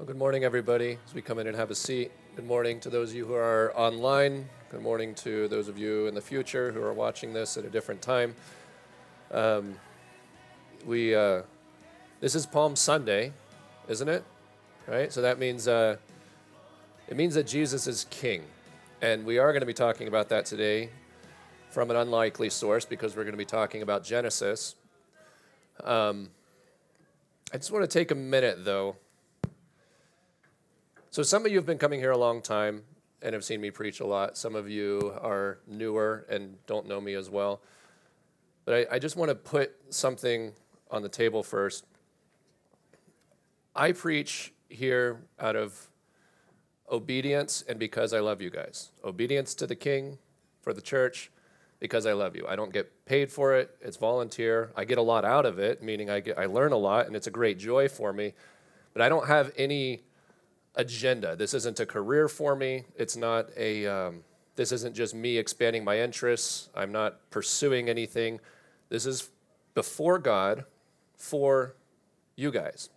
Well, good morning, everybody. As we come in and have a seat, good morning to those of you who are online. Good morning to those of you in the future who are watching this at a different time. Um, we uh, this is Palm Sunday, isn't it? Right. So that means uh, it means that Jesus is King, and we are going to be talking about that today from an unlikely source because we're going to be talking about Genesis. Um, I just want to take a minute, though so, some of you have been coming here a long time and have seen me preach a lot. Some of you are newer and don't know me as well. But I, I just want to put something on the table first. I preach here out of obedience and because I love you guys. Obedience to the king for the church because I love you. I don't get paid for it, it's volunteer. I get a lot out of it, meaning I, get, I learn a lot and it's a great joy for me. But I don't have any agenda. This isn't a career for me. It's not a, um, this isn't just me expanding my interests. I'm not pursuing anything. This is before God for you guys.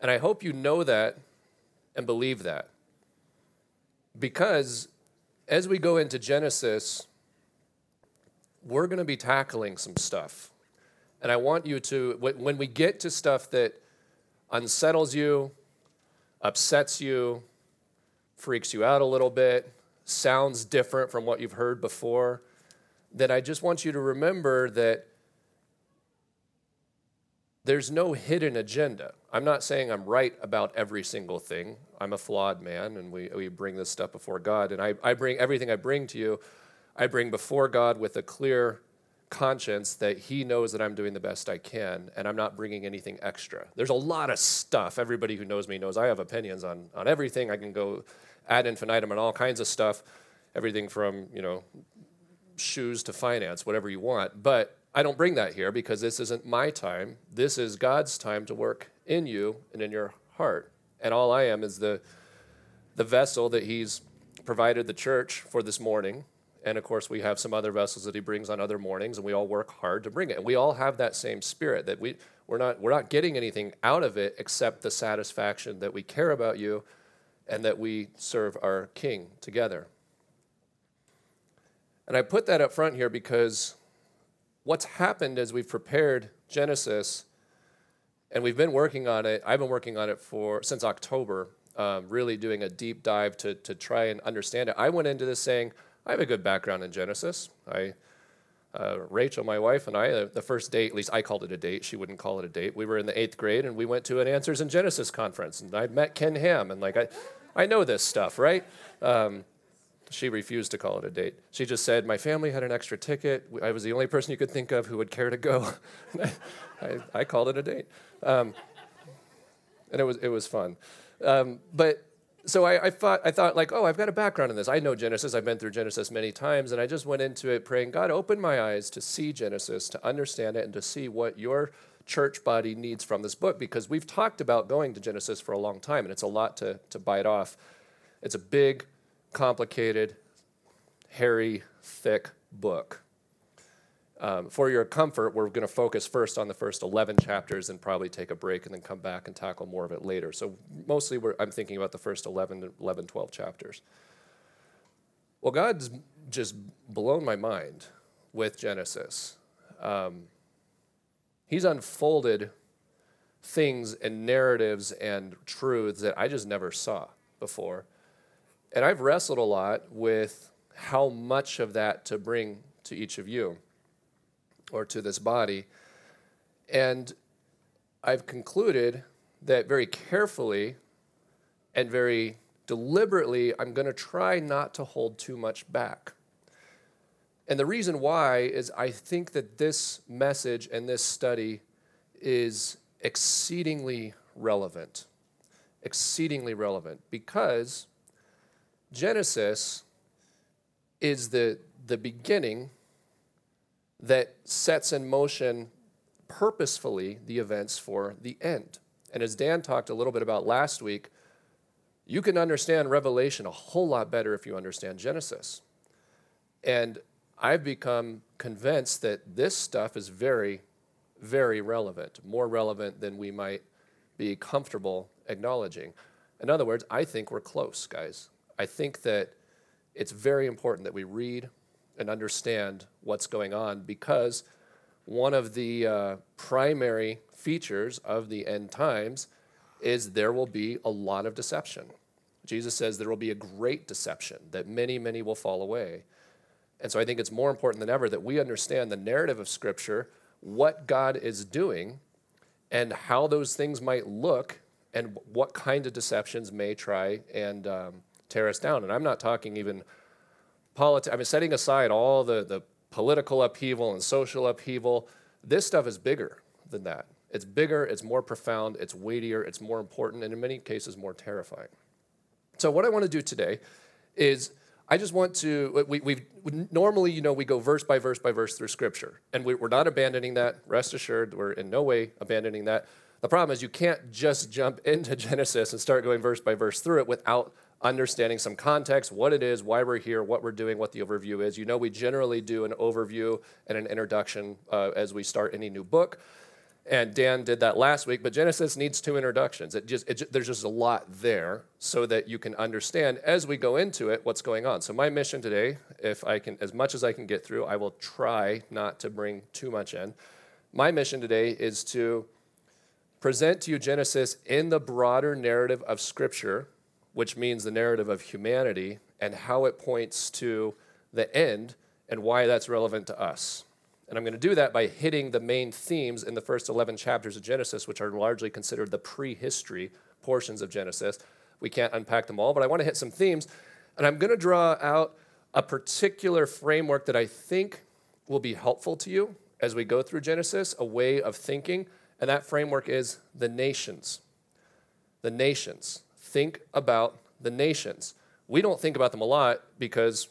And I hope you know that and believe that. Because as we go into Genesis, we're going to be tackling some stuff. And I want you to, when we get to stuff that unsettles you, upsets you, freaks you out a little bit, sounds different from what you've heard before, then I just want you to remember that there's no hidden agenda. I'm not saying I'm right about every single thing. I'm a flawed man, and we, we bring this stuff before God. And I, I bring everything I bring to you, I bring before God with a clear conscience that he knows that I'm doing the best I can and I'm not bringing anything extra. There's a lot of stuff. Everybody who knows me knows I have opinions on, on everything. I can go ad infinitum on all kinds of stuff, everything from, you know, shoes to finance, whatever you want. But I don't bring that here because this isn't my time. This is God's time to work in you and in your heart. And all I am is the, the vessel that he's provided the church for this morning and of course, we have some other vessels that he brings on other mornings, and we all work hard to bring it. And we all have that same spirit that we, we're, not, we're not getting anything out of it except the satisfaction that we care about you and that we serve our King together. And I put that up front here because what's happened as we've prepared Genesis, and we've been working on it. I've been working on it for since October, um, really doing a deep dive to, to try and understand it. I went into this saying, I have a good background in Genesis. I, uh, Rachel, my wife, and I, uh, the first date, at least I called it a date. She wouldn't call it a date. We were in the eighth grade, and we went to an Answers in Genesis conference, and I met Ken Ham, and like I, I know this stuff, right? Um, she refused to call it a date. She just said, My family had an extra ticket. I was the only person you could think of who would care to go. I, I, called it a date. Um, and it was, it was fun. Um, but so I, I, thought, I thought like, oh, I've got a background in this. I know Genesis. I've been through Genesis many times, and I just went into it praying, God, open my eyes to see Genesis, to understand it, and to see what your church body needs from this book. Because we've talked about going to Genesis for a long time, and it's a lot to, to bite off. It's a big, complicated, hairy, thick book. Um, for your comfort, we're going to focus first on the first 11 chapters and probably take a break and then come back and tackle more of it later. So, mostly I'm thinking about the first 11, 11, 12 chapters. Well, God's just blown my mind with Genesis. Um, he's unfolded things and narratives and truths that I just never saw before. And I've wrestled a lot with how much of that to bring to each of you or to this body. And I've concluded that very carefully and very deliberately, I'm going to try not to hold too much back. And the reason why is I think that this message and this study is exceedingly relevant. Exceedingly relevant because Genesis is the, the beginning that sets in motion purposefully the events for the end. And as Dan talked a little bit about last week, you can understand Revelation a whole lot better if you understand Genesis. And I've become convinced that this stuff is very, very relevant, more relevant than we might be comfortable acknowledging. In other words, I think we're close, guys. I think that it's very important that we read and understand what's going on because one of the uh, primary features of the end times is there will be a lot of deception. Jesus says there will be a great deception, that many, many will fall away. And so I think it's more important than ever that we understand the narrative of Scripture, what God is doing, and how those things might look, and what kind of deceptions may try and um, tear us down. And I'm not talking even politics. I mean, setting aside all the, the political upheaval and social upheaval, this stuff is bigger than that. It's bigger, it's more profound, it's weightier, it's more important, and in many cases, more terrifying. So, what I want to do today is I just want to, we, we normally, you know, we go verse by verse by verse through scripture, and we, we're not abandoning that. Rest assured, we're in no way abandoning that. The problem is you can't just jump into Genesis and start going verse by verse through it without understanding some context, what it is, why we're here, what we're doing, what the overview is. You know, we generally do an overview and an introduction uh, as we start any new book. And Dan did that last week, but Genesis needs two introductions. It just, it, there's just a lot there so that you can understand as we go into it what's going on. So, my mission today, if I can, as much as I can get through, I will try not to bring too much in. My mission today is to present to you Genesis in the broader narrative of Scripture which means the narrative of humanity and how it points to the end and why that's relevant to us. And I'm going to do that by hitting the main themes in the first 11 chapters of Genesis, which are largely considered the prehistory portions of Genesis. We can't unpack them all, but I want to hit some themes. And I'm going to draw out a particular framework that I think will be helpful to you as we go through Genesis, a way of thinking. And that framework is the nations. The nations think about the nations. We don't think about them a lot because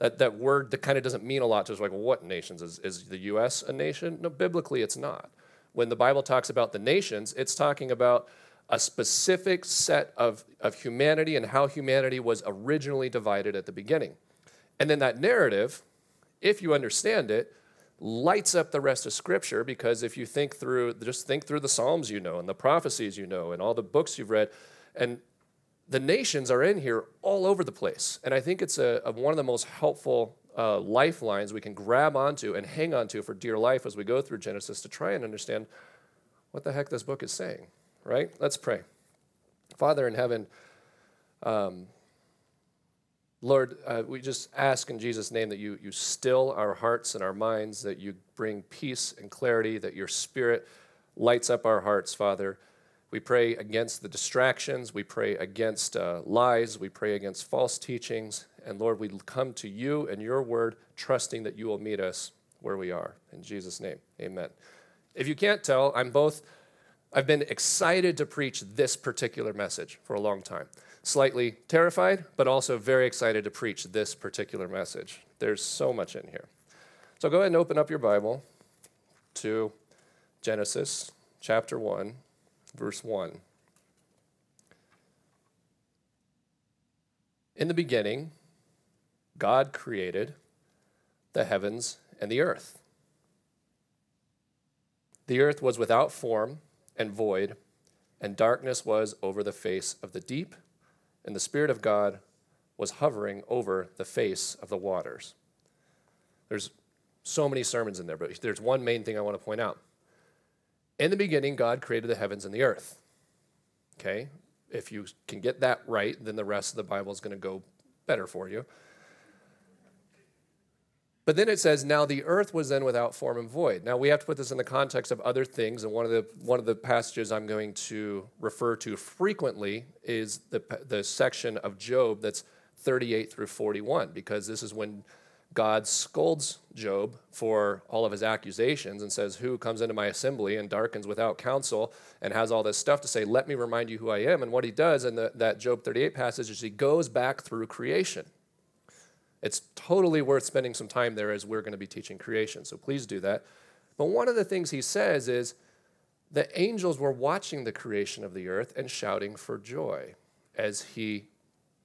that, that word that kind of doesn't mean a lot to us. Like, what nations? Is, is the U.S. a nation? No, biblically, it's not. When the Bible talks about the nations, it's talking about a specific set of, of humanity and how humanity was originally divided at the beginning. And then that narrative, if you understand it, lights up the rest of scripture because if you think through just think through the psalms you know and the prophecies you know and all the books you've read and the nations are in here all over the place. And I think it's a, a one of the most helpful uh, lifelines we can grab onto and hang onto for dear life as we go through Genesis to try and understand what the heck this book is saying, right? Let's pray. Father in heaven, um, Lord, uh, we just ask in Jesus' name that you, you still our hearts and our minds, that you bring peace and clarity, that your spirit lights up our hearts, Father. We pray against the distractions. We pray against uh, lies. We pray against false teachings. And Lord, we come to you and your word, trusting that you will meet us where we are. In Jesus' name, amen. If you can't tell, I'm both, I've been excited to preach this particular message for a long time. Slightly terrified, but also very excited to preach this particular message. There's so much in here. So go ahead and open up your Bible to Genesis chapter 1 verse 1. In the beginning, God created the heavens and the earth. The earth was without form and void, and darkness was over the face of the deep, and the Spirit of God was hovering over the face of the waters. There's so many sermons in there, but there's one main thing I want to point out. In the beginning, God created the heavens and the earth. Okay? If you can get that right, then the rest of the Bible is going to go better for you. But then it says, "Now the earth was then without form and void." Now we have to put this in the context of other things, and one of the one of the passages I'm going to refer to frequently is the the section of Job that's 38 through 41, because this is when God scolds Job for all of his accusations and says, Who comes into my assembly and darkens without counsel and has all this stuff to say, Let me remind you who I am. And what he does in the, that Job 38 passage is he goes back through creation. It's totally worth spending some time there as we're going to be teaching creation. So please do that. But one of the things he says is the angels were watching the creation of the earth and shouting for joy as he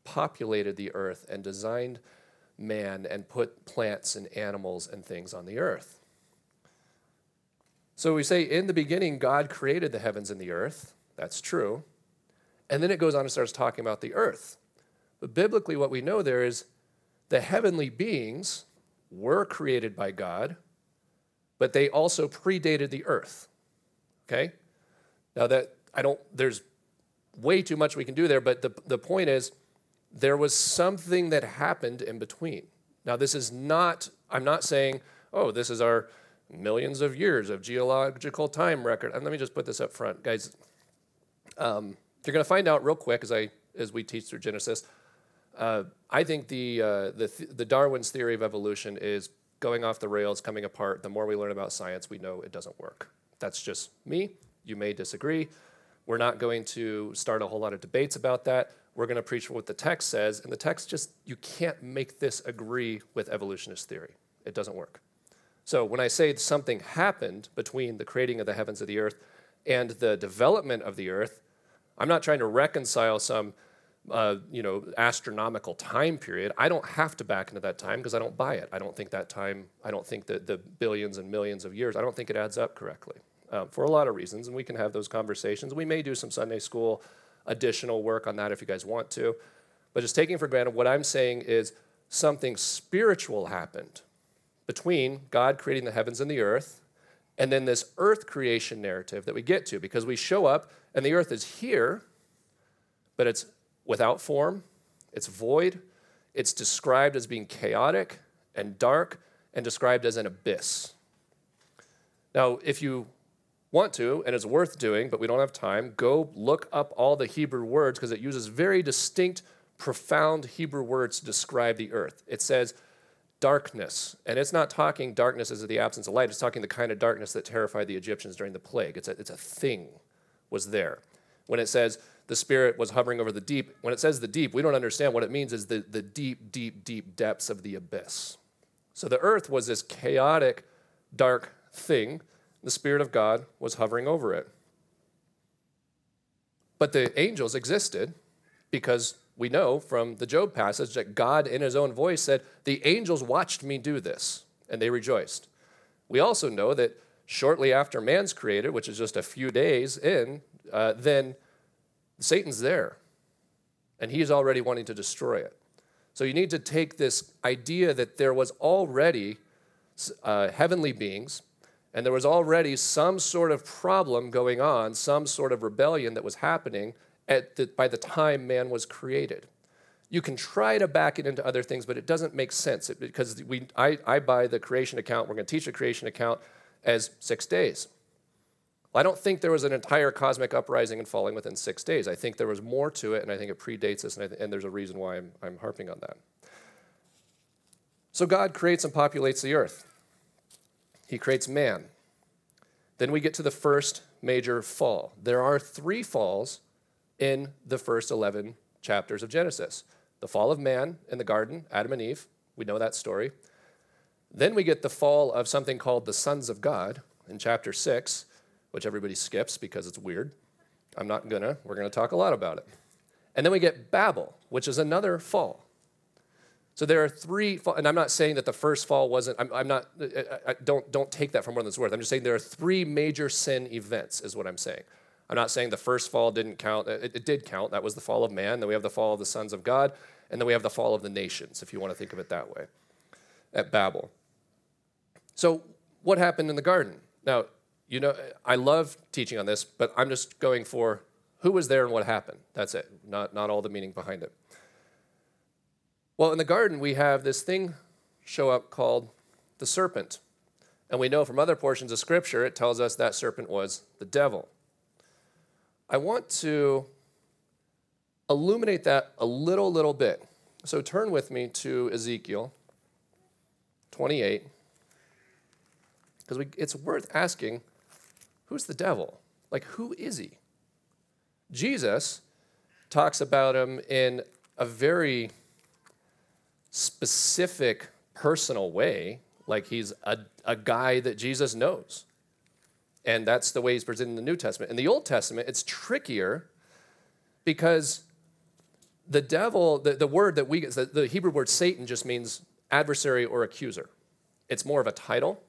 populated the earth and designed man and put plants and animals and things on the earth. So we say, in the beginning, God created the heavens and the earth. That's true. And then it goes on and starts talking about the earth. But biblically, what we know there is the heavenly beings were created by God, but they also predated the earth. Okay? Now, that I don't, there's way too much we can do there, but the, the point is there was something that happened in between. Now, this is not, I'm not saying, oh, this is our millions of years of geological time record. And let me just put this up front, guys. Um, you're going to find out real quick as I as we teach through Genesis. Uh, I think the, uh, the the Darwin's theory of evolution is going off the rails, coming apart. The more we learn about science, we know it doesn't work. That's just me. You may disagree. We're not going to start a whole lot of debates about that. We're going to preach what the text says, and the text just you can't make this agree with evolutionist theory. It doesn't work. So when I say something happened between the creating of the heavens and the earth and the development of the earth, I'm not trying to reconcile some uh, you know, astronomical time period. I don't have to back into that time because I don't buy it. I don't think that time, I don't think that the billions and millions of years, I don't think it adds up correctly um, for a lot of reasons. And we can have those conversations. We may do some Sunday school additional work on that if you guys want to. But just taking for granted, what I'm saying is something spiritual happened between God creating the heavens and the earth and then this earth creation narrative that we get to because we show up and the earth is here, but it's without form, it's void, it's described as being chaotic and dark and described as an abyss. Now, if you want to, and it's worth doing, but we don't have time, go look up all the Hebrew words because it uses very distinct, profound Hebrew words to describe the earth. It says, darkness. And it's not talking darkness as the absence of light, it's talking the kind of darkness that terrified the Egyptians during the plague. It's a, it's a thing was there. When it says the Spirit was hovering over the deep, when it says the deep, we don't understand what it means is the, the deep, deep, deep depths of the abyss. So the earth was this chaotic, dark thing. The Spirit of God was hovering over it. But the angels existed because we know from the Job passage that God, in his own voice, said, The angels watched me do this, and they rejoiced. We also know that shortly after man's created, which is just a few days in, uh, then Satan's there, and he's already wanting to destroy it. So you need to take this idea that there was already uh, heavenly beings, and there was already some sort of problem going on, some sort of rebellion that was happening the, by the time man was created. You can try to back it into other things, but it doesn't make sense it, because we, I, I buy the creation account. We're going to teach the creation account as six days. I don't think there was an entire cosmic uprising and falling within six days. I think there was more to it, and I think it predates us, and, th- and there's a reason why I'm, I'm harping on that. So God creates and populates the earth. He creates man. Then we get to the first major fall. There are three falls in the first 11 chapters of Genesis the fall of man in the garden, Adam and Eve. We know that story. Then we get the fall of something called the sons of God in chapter 6, which everybody skips because it's weird. I'm not gonna, we're gonna talk a lot about it. And then we get Babel, which is another fall. So there are three, and I'm not saying that the first fall wasn't. I'm, I'm not. I, don't don't take that for more than it's worth. I'm just saying there are three major sin events, is what I'm saying. I'm not saying the first fall didn't count. It, it, did count. That was the fall of man. Then we have the fall of the sons of God. And then we have the fall of the nations, if you want to think of it that way, at Babel. So, what happened in the garden? Now, you know, I love teaching on this, but I'm just going for who was there and what happened. That's it, not, not all the meaning behind it. Well, in the garden, we have this thing show up called the serpent. And we know from other portions of Scripture, it tells us that serpent was the devil. I want to illuminate that a little, little bit. So turn with me to Ezekiel 28, because it's worth asking who's the devil? Like, who is he? Jesus talks about him in a very specific, personal way, like he's a, a guy that Jesus knows. And that's the way he's presented in the New Testament. In the Old Testament, it's trickier because the devil, the, the word that we get, the, the Hebrew word Satan just means adversary or accuser. It's more of a title.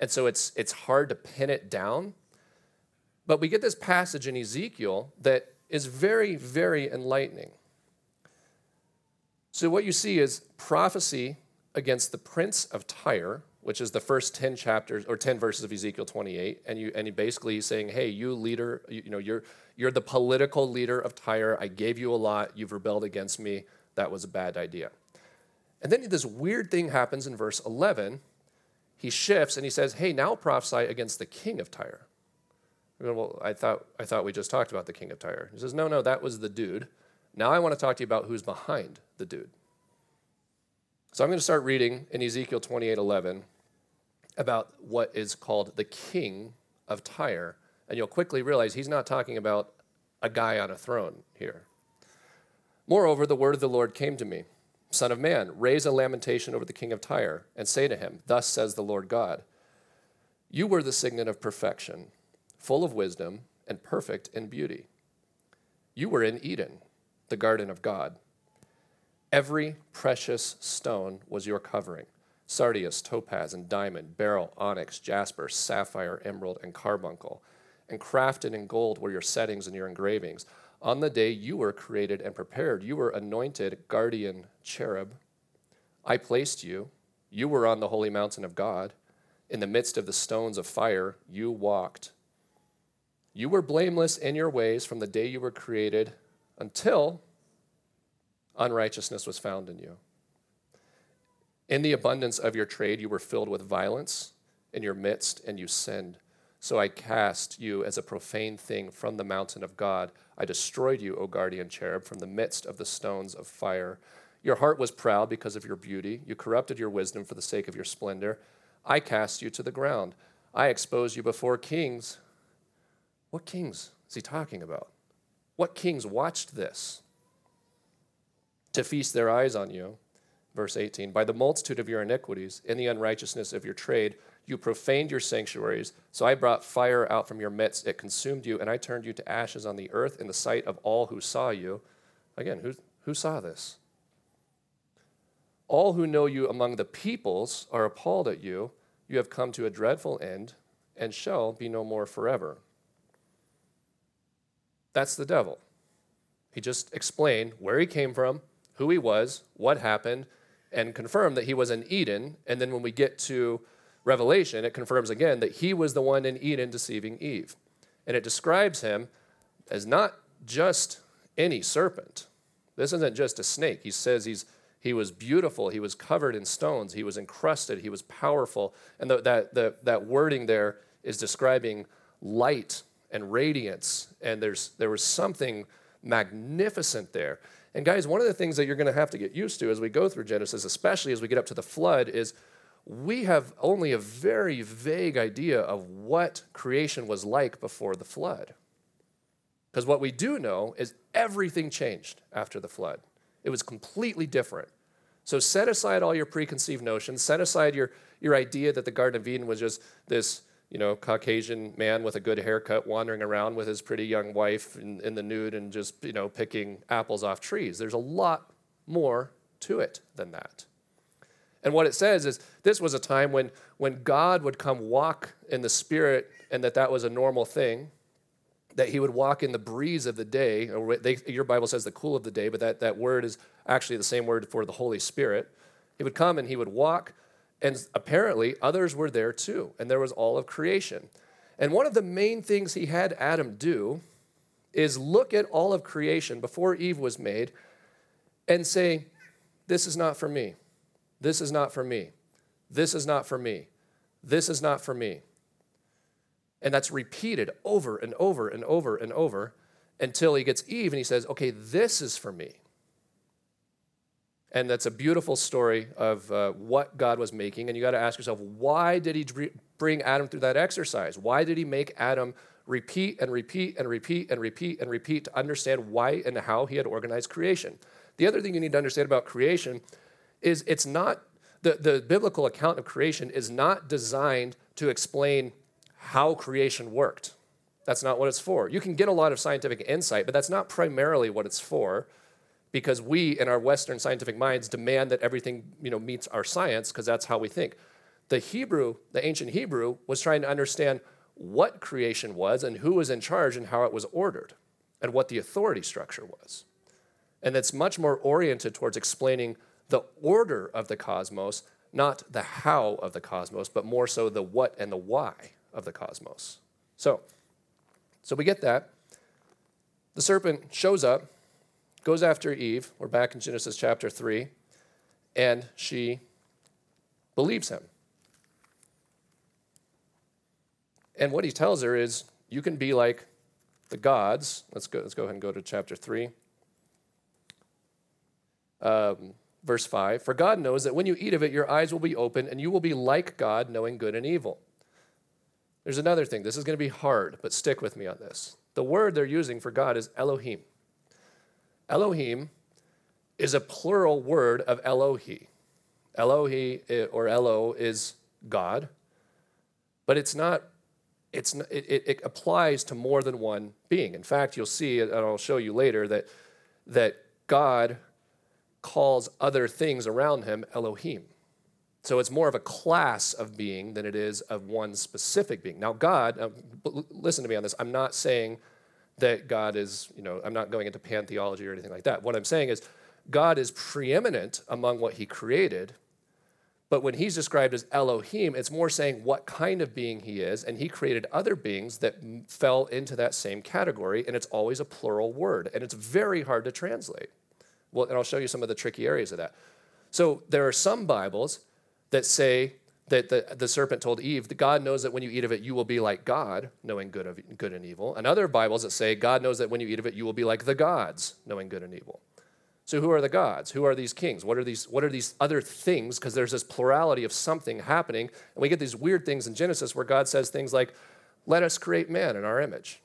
And so it's, it's hard to pin it down. But we get this passage in Ezekiel that is very, very enlightening. So, what you see is prophecy against the prince of Tyre, which is the first 10 chapters or 10 verses of Ezekiel 28. And, you, and he basically he's saying, hey, you leader, you, you know, you're, you're the political leader of Tyre. I gave you a lot. You've rebelled against me. That was a bad idea. And then this weird thing happens in verse 11. He shifts and he says, hey, now prophesy against the king of Tyre. Well, I thought, I thought we just talked about the king of Tyre. He says, no, no, that was the dude. Now I want to talk to you about who's behind the dude. So I'm going to start reading in Ezekiel 28 11 about what is called the king of Tyre. And you'll quickly realize he's not talking about a guy on a throne here. Moreover, the word of the Lord came to me Son of man, raise a lamentation over the king of Tyre, and say to him, Thus says the Lord God You were the signet of perfection, full of wisdom, and perfect in beauty. You were in Eden, the garden of God. Every precious stone was your covering sardius, topaz, and diamond, beryl, onyx, jasper, sapphire, emerald, and carbuncle. And crafted in gold were your settings and your engravings. On the day you were created and prepared, you were anointed guardian cherub. I placed you. You were on the holy mountain of God. In the midst of the stones of fire, you walked. You were blameless in your ways from the day you were created until unrighteousness was found in you. In the abundance of your trade, you were filled with violence in your midst, and you sinned. So I cast you as a profane thing from the mountain of God. I destroyed you, O guardian cherub, from the midst of the stones of fire. Your heart was proud because of your beauty. You corrupted your wisdom for the sake of your splendor. I cast you to the ground. I exposed you before kings. What kings is he talking about? What kings watched this? to feast their eyes on you. Verse 18 By the multitude of your iniquities, in the unrighteousness of your trade, you profaned your sanctuaries. So I brought fire out from your midst. It consumed you, and I turned you to ashes on the earth in the sight of all who saw you. Again, who, who saw this? All who know you among the peoples are appalled at you. You have come to a dreadful end and shall be no more forever. That's the devil. He just explained where he came from, who he was, what happened, and confirmed that he was in Eden. And then when we get to Revelation, it confirms again that he was the one in Eden deceiving Eve. And it describes him as not just any serpent. This isn't just a snake. He says he's he was beautiful. He was covered in stones. He was encrusted. He was powerful. And the, that, the, that wording there is describing light and radiance. And there's, there was something magnificent there. And guys, one of the things that you're going to have to get used to as we go through Genesis, especially as we get up to the flood, is we have only a very vague idea of what creation was like before the flood. Because what we do know is everything changed after the flood. It was completely different. So set aside all your preconceived notions, set aside your, your idea that the Garden of Eden was just this you know, Caucasian man with a good haircut wandering around with his pretty young wife in, in the nude and just, you know, picking apples off trees. There's a lot more to it than that. And what it says is this was a time when, when God would come walk in the spirit and that that was a normal thing, that he would walk in the breeze of the day, or they, your Bible says the cool of the day, but that, that word is actually the same word for the Holy Spirit. He would come and he would walk and apparently, others were there too. And there was all of creation. And one of the main things he had Adam do is look at all of creation before Eve was made and say, This is not for me. This is not for me. This is not for me. This is not for me. And that's repeated over and over and over and over until he gets Eve and he says, Okay, this is for me. And that's a beautiful story of uh, what God was making. And you got to ask yourself, why did he bring Adam through that exercise? Why did he make Adam repeat and repeat and repeat and repeat and repeat to understand why and how he had organized creation? The other thing you need to understand about creation is it's not, the, the biblical account of creation is not designed to explain how creation worked. That's not what it's for. You can get a lot of scientific insight, but that's not primarily what it's for because we in our western scientific minds demand that everything you know meets our science because that's how we think the hebrew the ancient hebrew was trying to understand what creation was and who was in charge and how it was ordered and what the authority structure was. And that's much more oriented towards explaining the order of the cosmos, not the how of the cosmos, but more so the what and the why of the cosmos. So, so we get that. The serpent shows up, goes after Eve. We're back in Genesis chapter 3, and she believes him. And what he tells her is, you can be like the gods. Let's go, let's go ahead and go to chapter 3. Um, verse 5 For God knows that when you eat of it, your eyes will be open, and you will be like God, knowing good and evil. There's another thing. This is going to be hard, but stick with me on this. The word they're using for God is Elohim. Elohim is a plural word of Elohi. Elohi eh, or Elo is God, but it's not. It's, it, it applies to more than one being. In fact, you'll see, and I'll show you later, that, that God calls other things around him Elohim. So it's more of a class of being than it is of one specific being. Now, God, listen to me on this. I'm not saying that God is, you know, I'm not going into pantheology or anything like that. What I'm saying is God is preeminent among what he created, but when he's described as Elohim, it's more saying what kind of being he is, and he created other beings that fell into that same category, and it's always a plural word, and it's very hard to translate. Well, and I'll show you some of the tricky areas of that. So there are some Bibles that say that the, the serpent told Eve, that God knows that when you eat of it, you will be like God, knowing good, of, good and evil. And other Bibles that say, God knows that when you eat of it, you will be like the gods, knowing good and evil. So who are the gods? Who are these kings? What are these, what are these other things? Because there's this plurality of something happening. And we get these weird things in Genesis where God says things like, let us create man in our image.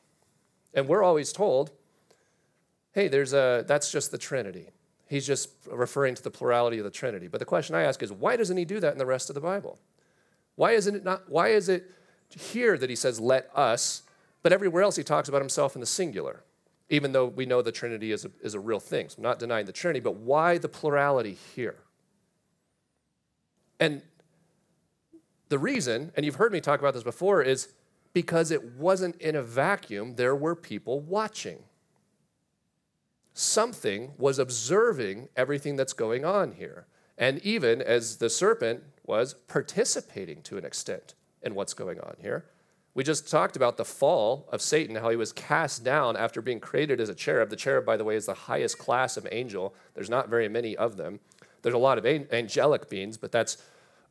And we're always told, hey, there's a, that's just the Trinity. He's just referring to the plurality of the Trinity. But the question I ask is why doesn't he do that in the rest of the Bible? Why isn't it not why is it here that he says let us, but everywhere else he talks about himself in the singular? Even though we know the Trinity is a, is a real thing. So I'm not denying the Trinity, but why the plurality here? And the reason, and you've heard me talk about this before, is because it wasn't in a vacuum, there were people watching something was observing everything that's going on here. And even as the serpent was participating to an extent in what's going on here. We just talked about the fall of Satan, how he was cast down after being created as a cherub. The cherub, by the way, is the highest class of angel. There's not very many of them. There's a lot of angelic beings, but that's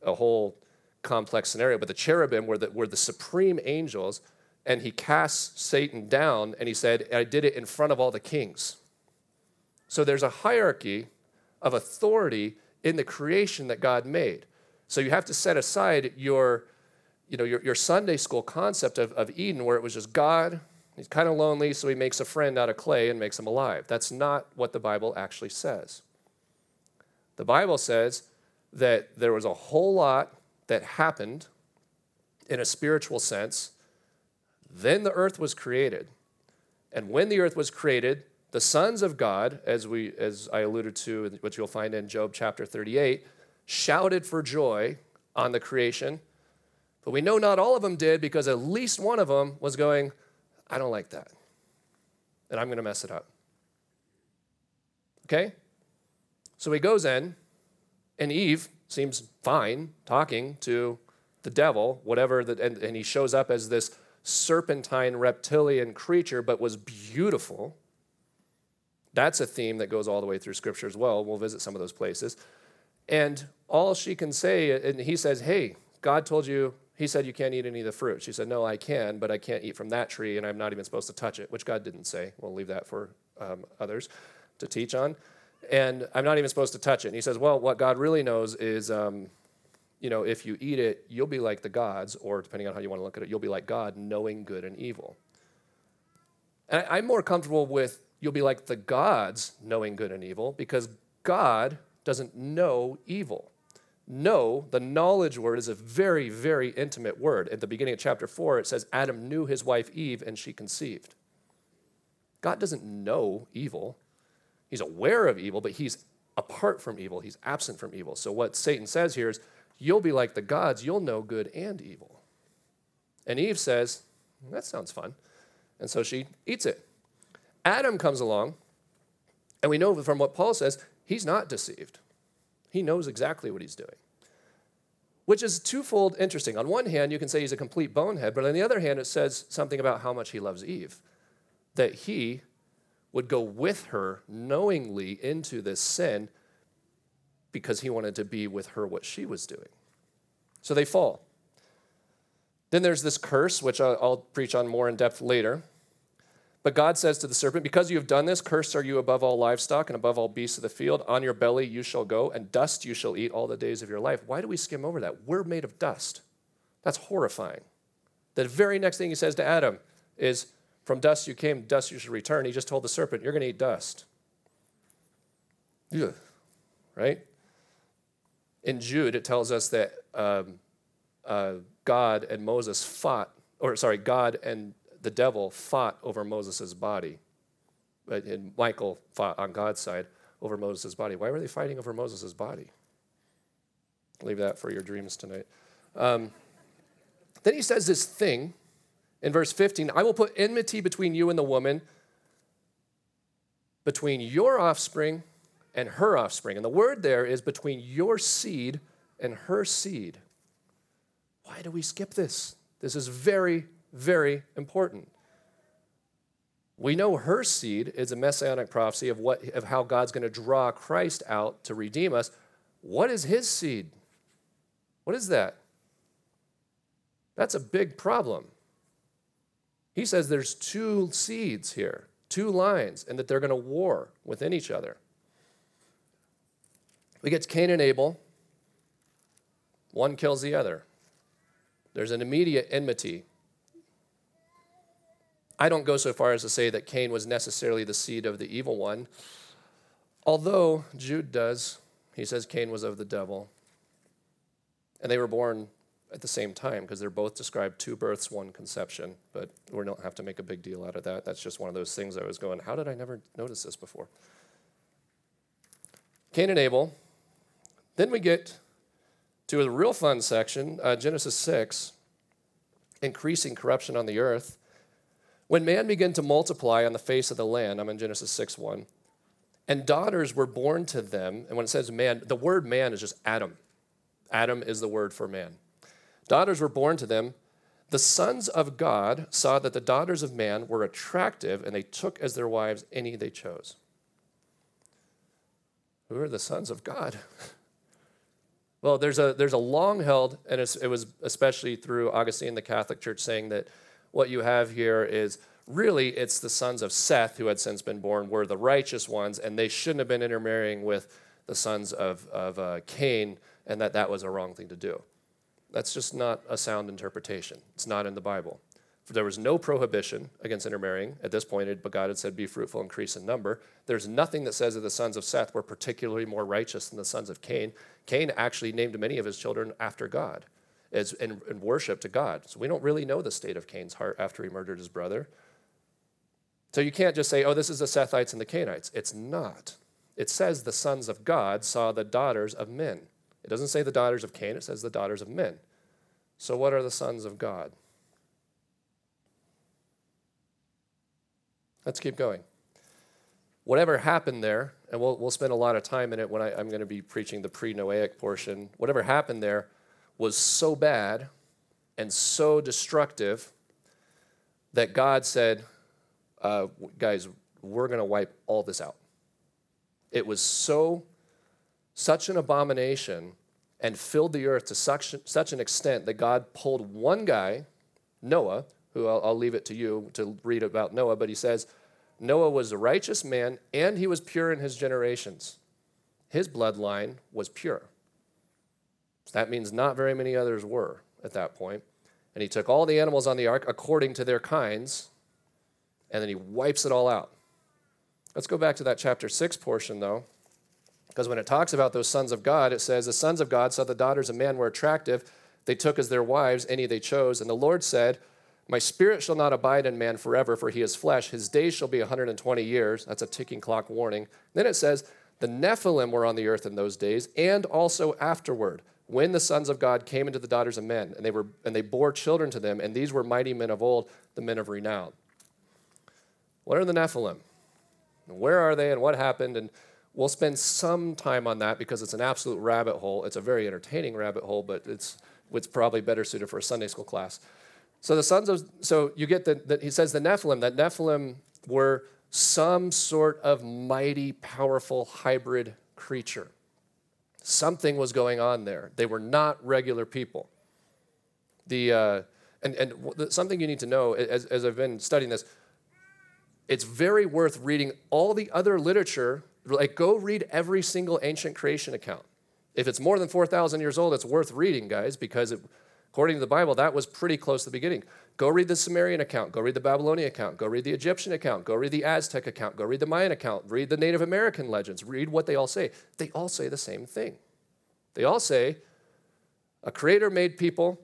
a whole complex scenario. But the cherubim were the, were the supreme angels, and he casts Satan down, and he said, I did it in front of all the kings. So there's a hierarchy of authority in the creation that God made. So you have to set aside your, you know, your, your Sunday school concept of, of Eden, where it was just God, he's kind of lonely, so he makes a friend out of clay and makes him alive. That's not what the Bible actually says. The Bible says that there was a whole lot that happened in a spiritual sense. Then the earth was created. And when the earth was created, the sons of God, as, we, as I alluded to, which you'll find in Job chapter 38, shouted for joy on the creation. But we know not all of them did because at least one of them was going, I don't like that. And I'm going to mess it up. Okay? So he goes in, and Eve seems fine talking to the devil, whatever, the, and, and he shows up as this serpentine reptilian creature, but was beautiful that's a theme that goes all the way through Scripture as well. We'll visit some of those places. And all she can say, and he says, Hey, God told you, he said you can't eat any of the fruit. She said, No, I can, but I can't eat from that tree, and I'm not even supposed to touch it, which God didn't say. We'll leave that for um, others to teach on. And I'm not even supposed to touch it. And he says, Well, what God really knows is, um, you know, if you eat it, you'll be like the gods, or depending on how you want to look at it, you'll be like God, knowing good and evil. And I, I'm more comfortable with You'll be like the gods, knowing good and evil, because God doesn't know evil. Know, the knowledge word is a very, very intimate word. At the beginning of chapter 4, it says Adam knew his wife Eve and she conceived. God doesn't know evil. He's aware of evil, but he's apart from evil. He's absent from evil. So, what Satan says here is, You'll be like the gods, you'll know good and evil. And Eve says, That sounds fun. And so she eats it. Adam comes along, and we know from what Paul says, he's not deceived. He knows exactly what he's doing, which is twofold interesting. On one hand, you can say he's a complete bonehead, but on the other hand, it says something about how much he loves Eve, that he would go with her knowingly into this sin because he wanted to be with her what she was doing. So they fall. Then there's this curse, which I'll preach on more in depth later. But God says to the serpent, Because you have done this, cursed are you above all livestock and above all beasts of the field. On your belly you shall go, and dust you shall eat all the days of your life. Why do we skim over that? We're made of dust. That's horrifying. The very next thing he says to Adam is, From dust you came, dust you shall return. He just told the serpent, You're going to eat dust. Ugh. Right? In Jude, it tells us that um, uh, God and Moses fought, or sorry, God and the devil fought over Moses' body. And Michael fought on God's side over Moses' body. Why were they fighting over Moses' body? Leave that for your dreams tonight. Um, then he says this thing in verse 15 I will put enmity between you and the woman, between your offspring and her offspring. And the word there is between your seed and her seed. Why do we skip this? This is very, very important. We know her seed is a messianic prophecy of, what, of how God's going to draw Christ out to redeem us. What is his seed? What is that? That's a big problem. He says there's two seeds here, two lines, and that they're going to war within each other. We get to Cain and Abel, one kills the other. There's an immediate enmity I don't go so far as to say that Cain was necessarily the seed of the evil one, although Jude does. He says Cain was of the devil. And they were born at the same time because they're both described two births, one conception. But we don't have to make a big deal out of that. That's just one of those things I was going, how did I never notice this before? Cain and Abel. Then we get to a real fun section, uh, Genesis 6, increasing corruption on the earth. When man began to multiply on the face of the land, I'm in Genesis 6 1, and daughters were born to them. And when it says man, the word man is just Adam. Adam is the word for man. Daughters were born to them. The sons of God saw that the daughters of man were attractive, and they took as their wives any they chose. Who are the sons of God? well, there's a, there's a long held, and it was especially through Augustine, the Catholic Church, saying that what you have here is really it's the sons of Seth who had since been born were the righteous ones, and they shouldn't have been intermarrying with the sons of, of uh, Cain, and that that was a wrong thing to do. That's just not a sound interpretation. It's not in the Bible. There was no prohibition against intermarrying at this point, but God had said, Be fruitful, increase in number. There's nothing that says that the sons of Seth were particularly more righteous than the sons of Cain. Cain actually named many of his children after God as in, in worship to God. So we don't really know the state of Cain's heart after he murdered his brother. So you can't just say, oh, this is the Sethites and the Cainites. It's not. It says the sons of God saw the daughters of men. It doesn't say the daughters of Cain, it says the daughters of men. So what are the sons of God? Let's keep going. Whatever happened there, and we'll, we'll spend a lot of time in it when I, I'm going to be preaching the pre Noahic portion, whatever happened there was so bad and so destructive that God said, uh, guys, we're going to wipe all this out. It was so, such an abomination and filled the earth to such, such an extent that God pulled one guy, Noah, who I'll, I'll leave it to you to read about Noah, but he says, Noah was a righteous man and he was pure in his generations. His bloodline was pure. That means not very many others were at that point. And he took all the animals on the ark according to their kinds, and then he wipes it all out. Let's go back to that chapter 6 portion, though, because when it talks about those sons of God, it says, The sons of God saw the daughters of man were attractive. They took as their wives any they chose. And the Lord said, My spirit shall not abide in man forever, for he is flesh. His days shall be 120 years. That's a ticking clock warning. Then it says, The Nephilim were on the earth in those days, and also afterward when the sons of God came into the daughters of men, and they, were, and they bore children to them, and these were mighty men of old, the men of renown. What are the Nephilim? Where are they and what happened? And we'll spend some time on that because it's an absolute rabbit hole. It's a very entertaining rabbit hole, but it's, it's probably better suited for a Sunday school class. So the sons of, so you get that he says the Nephilim, that Nephilim were some sort of mighty, powerful hybrid creature. Something was going on there. They were not regular people. The, uh, and, and something you need to know as, as I've been studying this, it's very worth reading all the other literature. Like, go read every single ancient creation account. If it's more than 4,000 years old, it's worth reading, guys, because it, according to the Bible, that was pretty close to the beginning. Go read the Sumerian account, go read the Babylonian account, go read the Egyptian account, go read the Aztec account, go read the Mayan account, read the Native American legends, read what they all say. They all say the same thing. They all say a creator made people,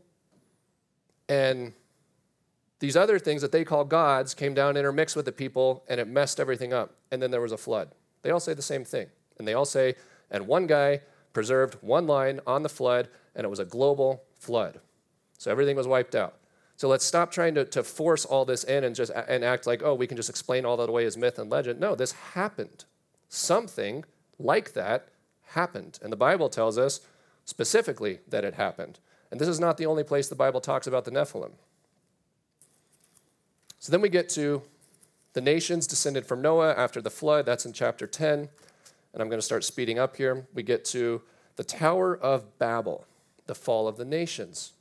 and these other things that they call gods came down, intermixed with the people, and it messed everything up. And then there was a flood. They all say the same thing. And they all say, and one guy preserved one line on the flood, and it was a global flood. So everything was wiped out. So let's stop trying to, to force all this in and just and act like, oh, we can just explain all that away as myth and legend. No, this happened. Something like that happened. And the Bible tells us specifically that it happened. And this is not the only place the Bible talks about the Nephilim. So then we get to the nations descended from Noah after the flood. That's in chapter 10. And I'm going to start speeding up here. We get to the Tower of Babel, the fall of the nations.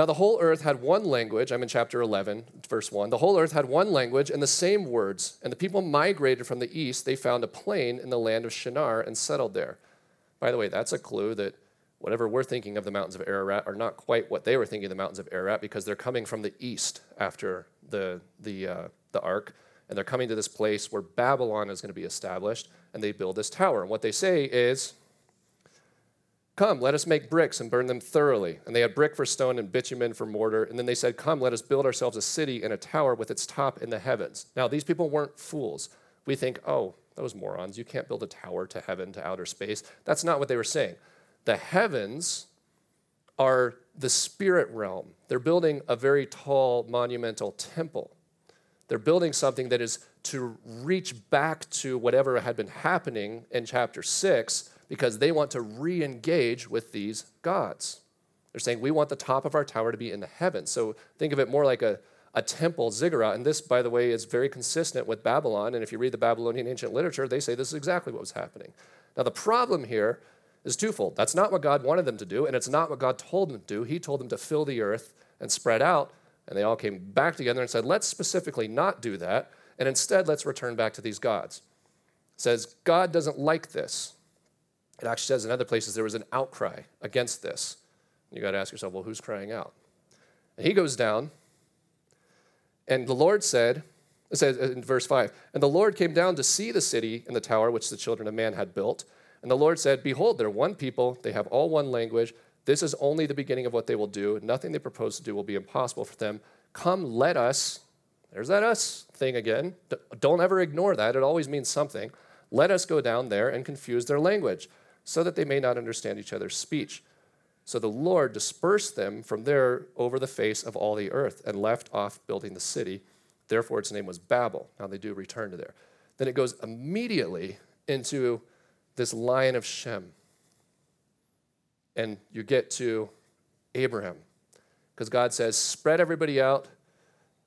Now, the whole earth had one language. I'm in chapter 11, verse 1. The whole earth had one language and the same words. And the people migrated from the east. They found a plain in the land of Shinar and settled there. By the way, that's a clue that whatever we're thinking of the mountains of Ararat are not quite what they were thinking of the mountains of Ararat because they're coming from the east after the, the, uh, the ark. And they're coming to this place where Babylon is going to be established. And they build this tower. And what they say is, Come, let us make bricks and burn them thoroughly. And they had brick for stone and bitumen for mortar. And then they said, Come, let us build ourselves a city and a tower with its top in the heavens. Now, these people weren't fools. We think, oh, those morons, you can't build a tower to heaven, to outer space. That's not what they were saying. The heavens are the spirit realm. They're building a very tall, monumental temple. They're building something that is to reach back to whatever had been happening in chapter six because they want to re engage with these gods. They're saying, We want the top of our tower to be in the heavens. So think of it more like a, a temple ziggurat. And this, by the way, is very consistent with Babylon. And if you read the Babylonian ancient literature, they say this is exactly what was happening. Now, the problem here is twofold. That's not what God wanted them to do, and it's not what God told them to do. He told them to fill the earth and spread out, and they all came back together and said, let's specifically not do that, and instead let's return back to these gods. It says God doesn't like this. It actually says in other places there was an outcry against this. You got to ask yourself, well, who's crying out? And he goes down, and the Lord said, it says in verse 5, and the Lord came down to see the city and the tower which the children of man had built. And the Lord said, Behold, they're one people, they have all one language. This is only the beginning of what they will do. Nothing they propose to do will be impossible for them. Come, let us, there's that us thing again. Don't ever ignore that. It always means something. Let us go down there and confuse their language, so that they may not understand each other's speech. So the Lord dispersed them from there over the face of all the earth and left off building the city. Therefore, its name was Babel. Now they do return to there. Then it goes immediately into this lion of Shem. And you get to Abraham. Because God says, spread everybody out.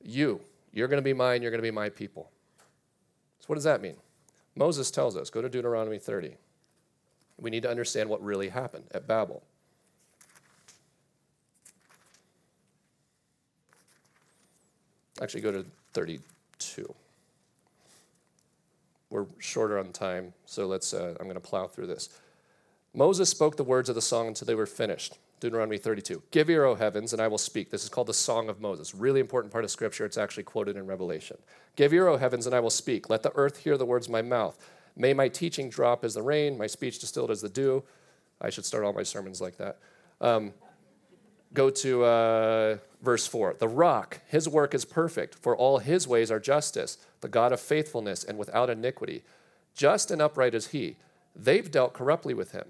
You, you're going to be mine, you're going to be my people. So, what does that mean? Moses tells us, go to Deuteronomy 30. We need to understand what really happened at Babel. Actually, go to 32 we're shorter on time, so let's. Uh, I'm going to plow through this. Moses spoke the words of the song until they were finished. Deuteronomy 32. Give ear, O heavens, and I will speak. This is called the Song of Moses. Really important part of Scripture. It's actually quoted in Revelation. Give ear, O heavens, and I will speak. Let the earth hear the words of my mouth. May my teaching drop as the rain, my speech distilled as the dew. I should start all my sermons like that. Um, go to uh, verse 4. The rock, his work is perfect, for all his ways are justice the God of faithfulness and without iniquity. Just and upright is he. They've dealt corruptly with him.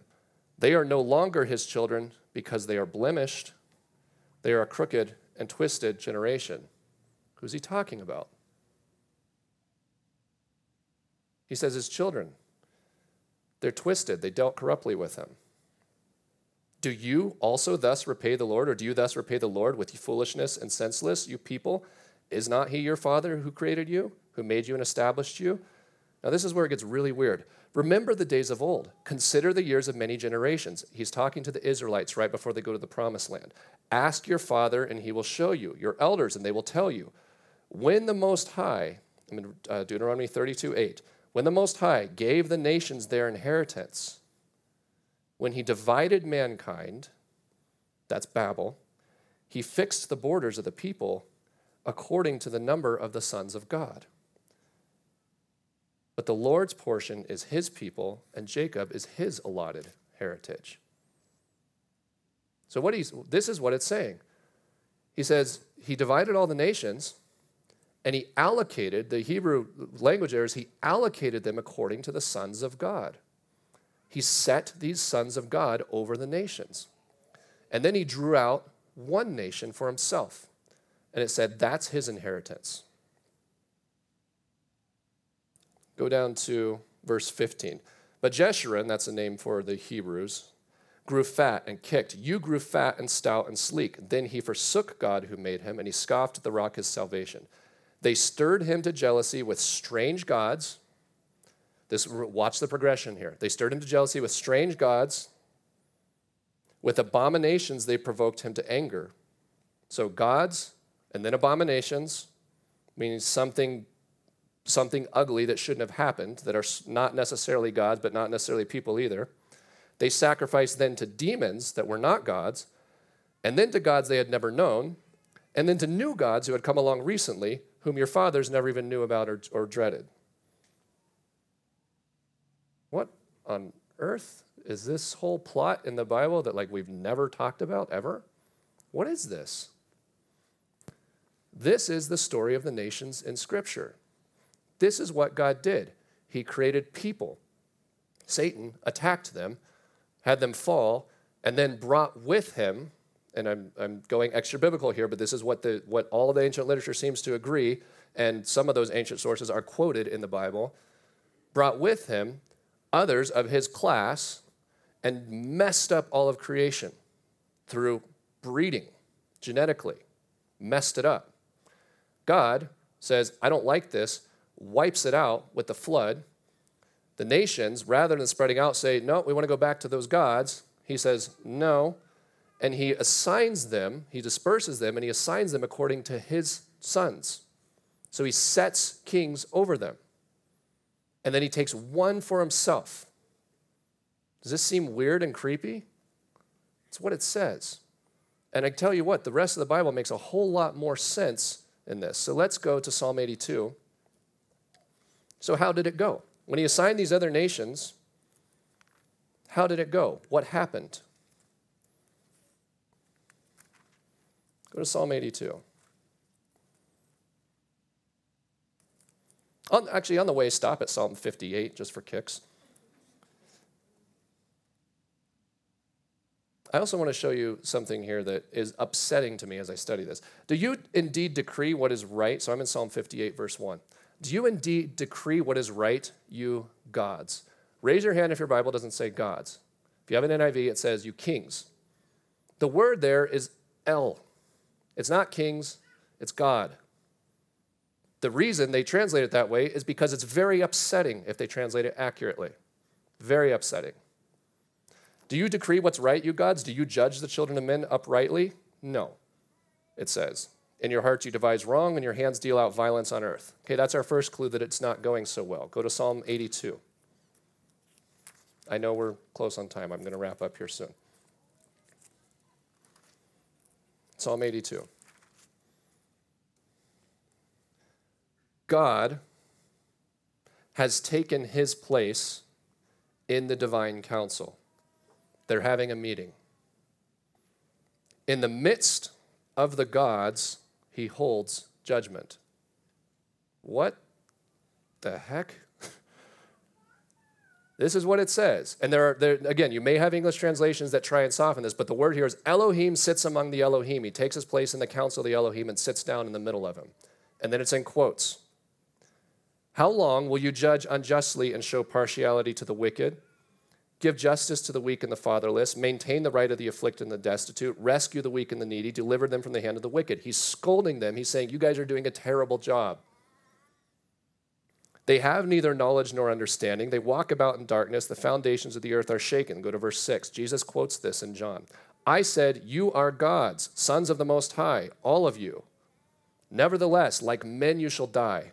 They are no longer his children because they are blemished. They are a crooked and twisted generation. Who's he talking about? He says, His children, they're twisted, they dealt corruptly with him. Do you also thus repay the Lord, or do you thus repay the Lord with foolishness and senseless, you people? Is not he your father who created you, who made you and established you? Now, this is where it gets really weird. Remember the days of old. Consider the years of many generations. He's talking to the Israelites right before they go to the promised land. Ask your father, and he will show you, your elders, and they will tell you. When the Most High, I mean, uh, Deuteronomy 32 8, when the Most High gave the nations their inheritance, when he divided mankind, that's Babel, he fixed the borders of the people according to the number of the sons of God. But the Lord's portion is his people, and Jacob is his allotted heritage. So what he's this is what it's saying. He says he divided all the nations and he allocated the Hebrew language errors, he allocated them according to the sons of God. He set these sons of God over the nations. And then he drew out one nation for himself. And it said that's his inheritance. Go down to verse 15. But Jeshurun, that's a name for the Hebrews, grew fat and kicked. You grew fat and stout and sleek. Then he forsook God who made him, and he scoffed at the rock his salvation. They stirred him to jealousy with strange gods. This, watch the progression here. They stirred him to jealousy with strange gods. With abominations, they provoked him to anger. So, gods and then abominations, meaning something something ugly that shouldn't have happened, that are not necessarily gods, but not necessarily people either. They sacrificed then to demons that were not gods, and then to gods they had never known, and then to new gods who had come along recently, whom your fathers never even knew about or, or dreaded. What on earth is this whole plot in the Bible that like we've never talked about ever? What is this? This is the story of the nations in Scripture. This is what God did. He created people. Satan attacked them, had them fall, and then brought with him, and I'm, I'm going extra biblical here, but this is what, the, what all the ancient literature seems to agree, and some of those ancient sources are quoted in the Bible, brought with him others of his class and messed up all of creation through breeding genetically, messed it up. God says, I don't like this wipes it out with the flood. The nations, rather than spreading out, say, No, we want to go back to those gods. He says, No. And he assigns them, he disperses them, and he assigns them according to his sons. So he sets kings over them. And then he takes one for himself. Does this seem weird and creepy? It's what it says. And I tell you what, the rest of the Bible makes a whole lot more sense in this. So let's go to Psalm 82. So, how did it go? When he assigned these other nations, how did it go? What happened? Go to Psalm 82. On, actually, on the way, stop at Psalm 58 just for kicks. I also want to show you something here that is upsetting to me as I study this. Do you indeed decree what is right? So I'm in Psalm 58, verse 1. Do you indeed decree what is right, you gods? Raise your hand if your Bible doesn't say gods. If you have an NIV, it says you kings. The word there is El. It's not kings, it's God. The reason they translate it that way is because it's very upsetting if they translate it accurately. Very upsetting. Do you decree what's right, you gods? Do you judge the children of men uprightly? No, it says. In your hearts you devise wrong, and your hands deal out violence on earth. Okay, that's our first clue that it's not going so well. Go to Psalm 82. I know we're close on time. I'm going to wrap up here soon. Psalm 82. God has taken his place in the divine council. They're having a meeting. In the midst of the gods, he holds judgment. What the heck? This is what it says. And there are, there, again, you may have English translations that try and soften this, but the word here is Elohim sits among the Elohim. He takes his place in the council of the Elohim and sits down in the middle of him. And then it's in quotes. How long will you judge unjustly and show partiality to the wicked? Give justice to the weak and the fatherless, maintain the right of the afflicted and the destitute, rescue the weak and the needy, deliver them from the hand of the wicked. He's scolding them. He's saying, You guys are doing a terrible job. They have neither knowledge nor understanding. They walk about in darkness. The foundations of the earth are shaken. Go to verse 6. Jesus quotes this in John. I said, You are gods, sons of the Most High, all of you. Nevertheless, like men you shall die.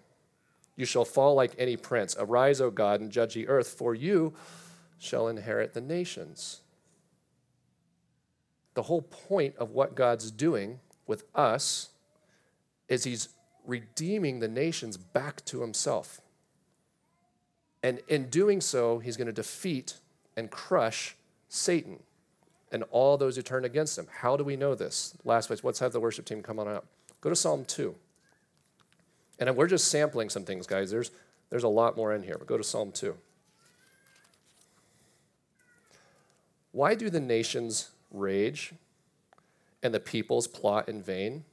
You shall fall like any prince. Arise, O God, and judge the earth, for you shall inherit the nations. The whole point of what God's doing with us is He's redeeming the nations back to Himself. And in doing so, he's going to defeat and crush Satan and all those who turn against him. How do we know this? Last place, let's have the worship team come on up. Go to Psalm 2. And we're just sampling some things, guys. There's, there's a lot more in here, but go to Psalm 2. Why do the nations rage and the peoples plot in vain?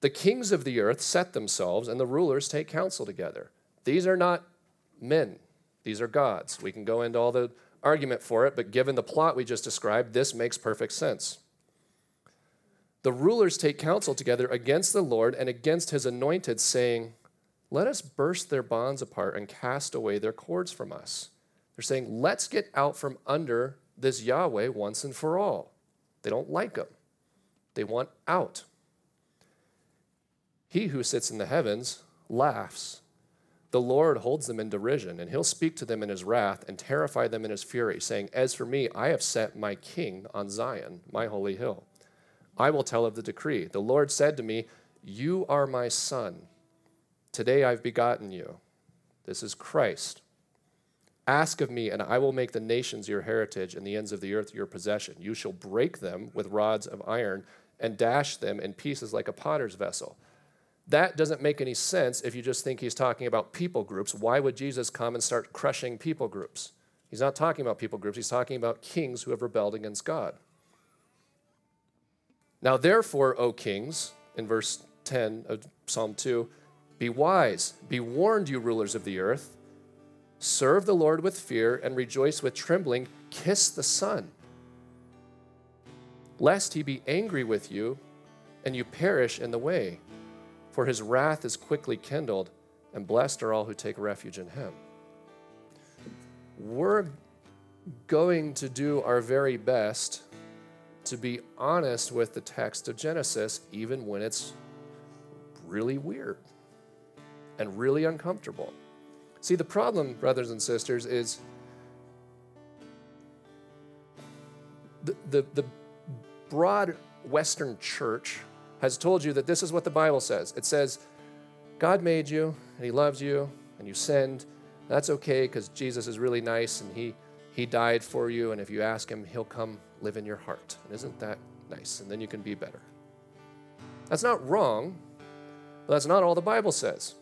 The kings of the earth set themselves, and the rulers take counsel together. These are not men. These are gods. We can go into all the argument for it, but given the plot we just described, this makes perfect sense. The rulers take counsel together against the Lord and against his anointed, saying, Let us burst their bonds apart and cast away their cords from us. They're saying, Let's get out from under this Yahweh once and for all. They don't like him, they want out. He who sits in the heavens laughs the Lord holds them in derision, and he'll speak to them in his wrath and terrify them in his fury, saying, As for me, I have set my king on Zion, my holy hill. I will tell of the decree. The Lord said to me, You are my son. Today I've begotten you. This is Christ. Ask of me, and I will make the nations your heritage and the ends of the earth your possession. You shall break them with rods of iron and dash them in pieces like a potter's vessel. That doesn't make any sense if you just think he's talking about people groups. Why would Jesus come and start crushing people groups? He's not talking about people groups, he's talking about kings who have rebelled against God. Now, therefore, O kings, in verse 10 of Psalm 2, be wise, be warned, you rulers of the earth. Serve the Lord with fear and rejoice with trembling. Kiss the Son, lest he be angry with you and you perish in the way for his wrath is quickly kindled, and blessed are all who take refuge in him. We're going to do our very best to be honest with the text of Genesis, even when it's really weird and really uncomfortable. See, the problem, brothers and sisters, is the, the, the broad Western church has told you that this is what the Bible says. It says, God made you and He loves you and you sinned. That's okay because Jesus is really nice and he, he died for you. And if you ask Him, He'll come live in your heart. And isn't that nice? And then you can be better. That's not wrong, but that's not all the Bible says.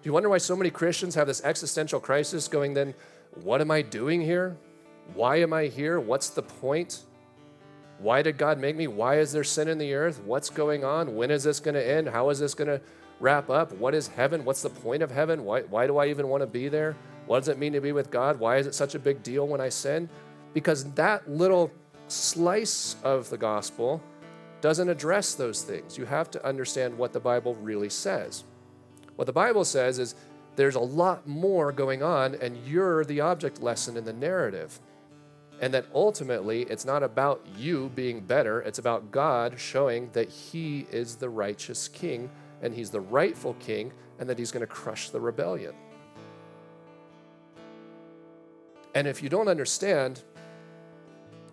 Do you wonder why so many Christians have this existential crisis going, then, what am I doing here? Why am I here? What's the point? Why did God make me? Why is there sin in the earth? What's going on? When is this going to end? How is this going to wrap up? What is heaven? What's the point of heaven? Why, why do I even want to be there? What does it mean to be with God? Why is it such a big deal when I sin? Because that little slice of the gospel doesn't address those things. You have to understand what the Bible really says. What the Bible says is there's a lot more going on, and you're the object lesson in the narrative. And that ultimately, it's not about you being better, it's about God showing that He is the righteous king and He's the rightful king and that He's going to crush the rebellion. And if you don't understand,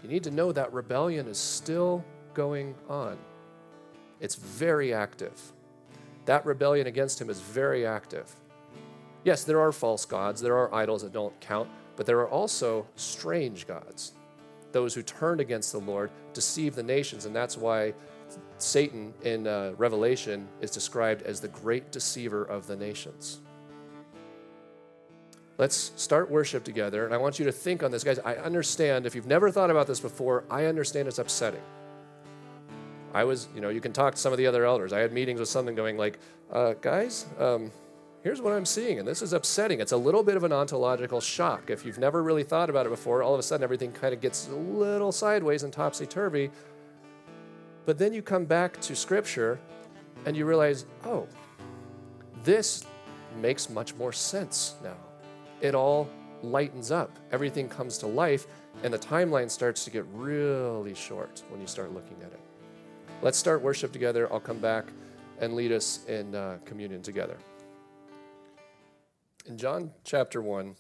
you need to know that rebellion is still going on. It's very active. That rebellion against Him is very active. Yes, there are false gods, there are idols that don't count. But there are also strange gods, those who turned against the Lord, deceive the nations, and that's why Satan in uh, Revelation is described as the great deceiver of the nations. Let's start worship together, and I want you to think on this. Guys, I understand, if you've never thought about this before, I understand it's upsetting. I was, you know, you can talk to some of the other elders. I had meetings with something going like, uh, guys, um, here's what I'm seeing, and this is upsetting. It's a little bit of an ontological shock. If you've never really thought about it before, all of a sudden everything kind of gets a little sideways and topsy turvy. But then you come back to Scripture and you realize, oh, this makes much more sense now. It all lightens up, everything comes to life, and the timeline starts to get really short when you start looking at it. Let's start worship together. I'll come back and lead us in uh, communion together. In John chapter 1,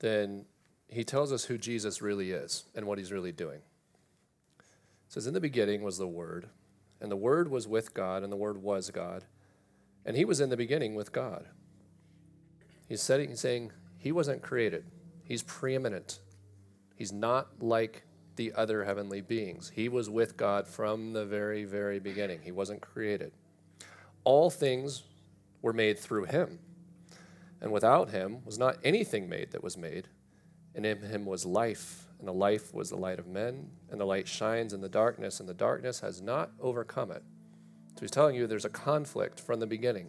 then he tells us who Jesus really is and what he's really doing. It says, In the beginning was the Word, and the Word was with God, and the Word was God, and he was in the beginning with God. He's, saying he wasn't created, he's preeminent. He's not like the other heavenly beings. He was with God from the very, very beginning. He wasn't created. All things were made through him. And without him was not anything made that was made. And in him was life, and the life was the light of men, and the light shines in the darkness, and the darkness has not overcome it. So he's telling you there's a conflict from the beginning.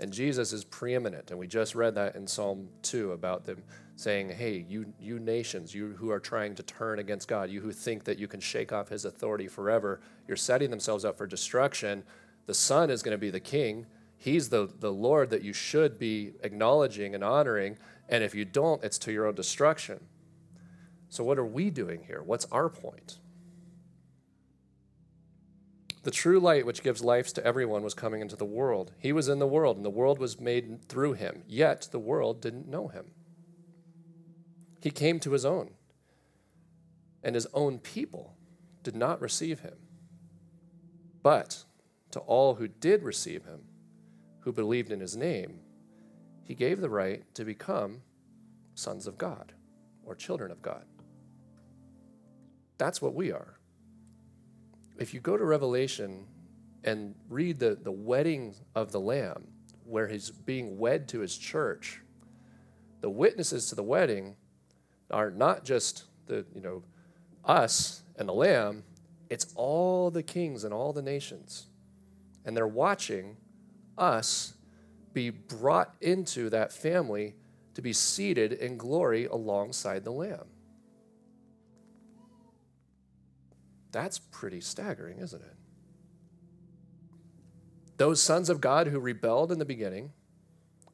And Jesus is preeminent. And we just read that in Psalm 2 about them saying, Hey, you, you nations, you who are trying to turn against God, you who think that you can shake off his authority forever, you're setting themselves up for destruction. The Son is going to be the king. He's the, the Lord that you should be acknowledging and honoring. And if you don't, it's to your own destruction. So, what are we doing here? What's our point? The true light which gives life to everyone was coming into the world. He was in the world, and the world was made through him. Yet the world didn't know him. He came to his own, and his own people did not receive him. But to all who did receive him, who believed in his name, he gave the right to become sons of God or children of God. That's what we are. If you go to Revelation and read the, the wedding of the Lamb, where he's being wed to his church, the witnesses to the wedding are not just the, you know, us and the Lamb, it's all the kings and all the nations. And they're watching us be brought into that family to be seated in glory alongside the Lamb. That's pretty staggering, isn't it? Those sons of God who rebelled in the beginning,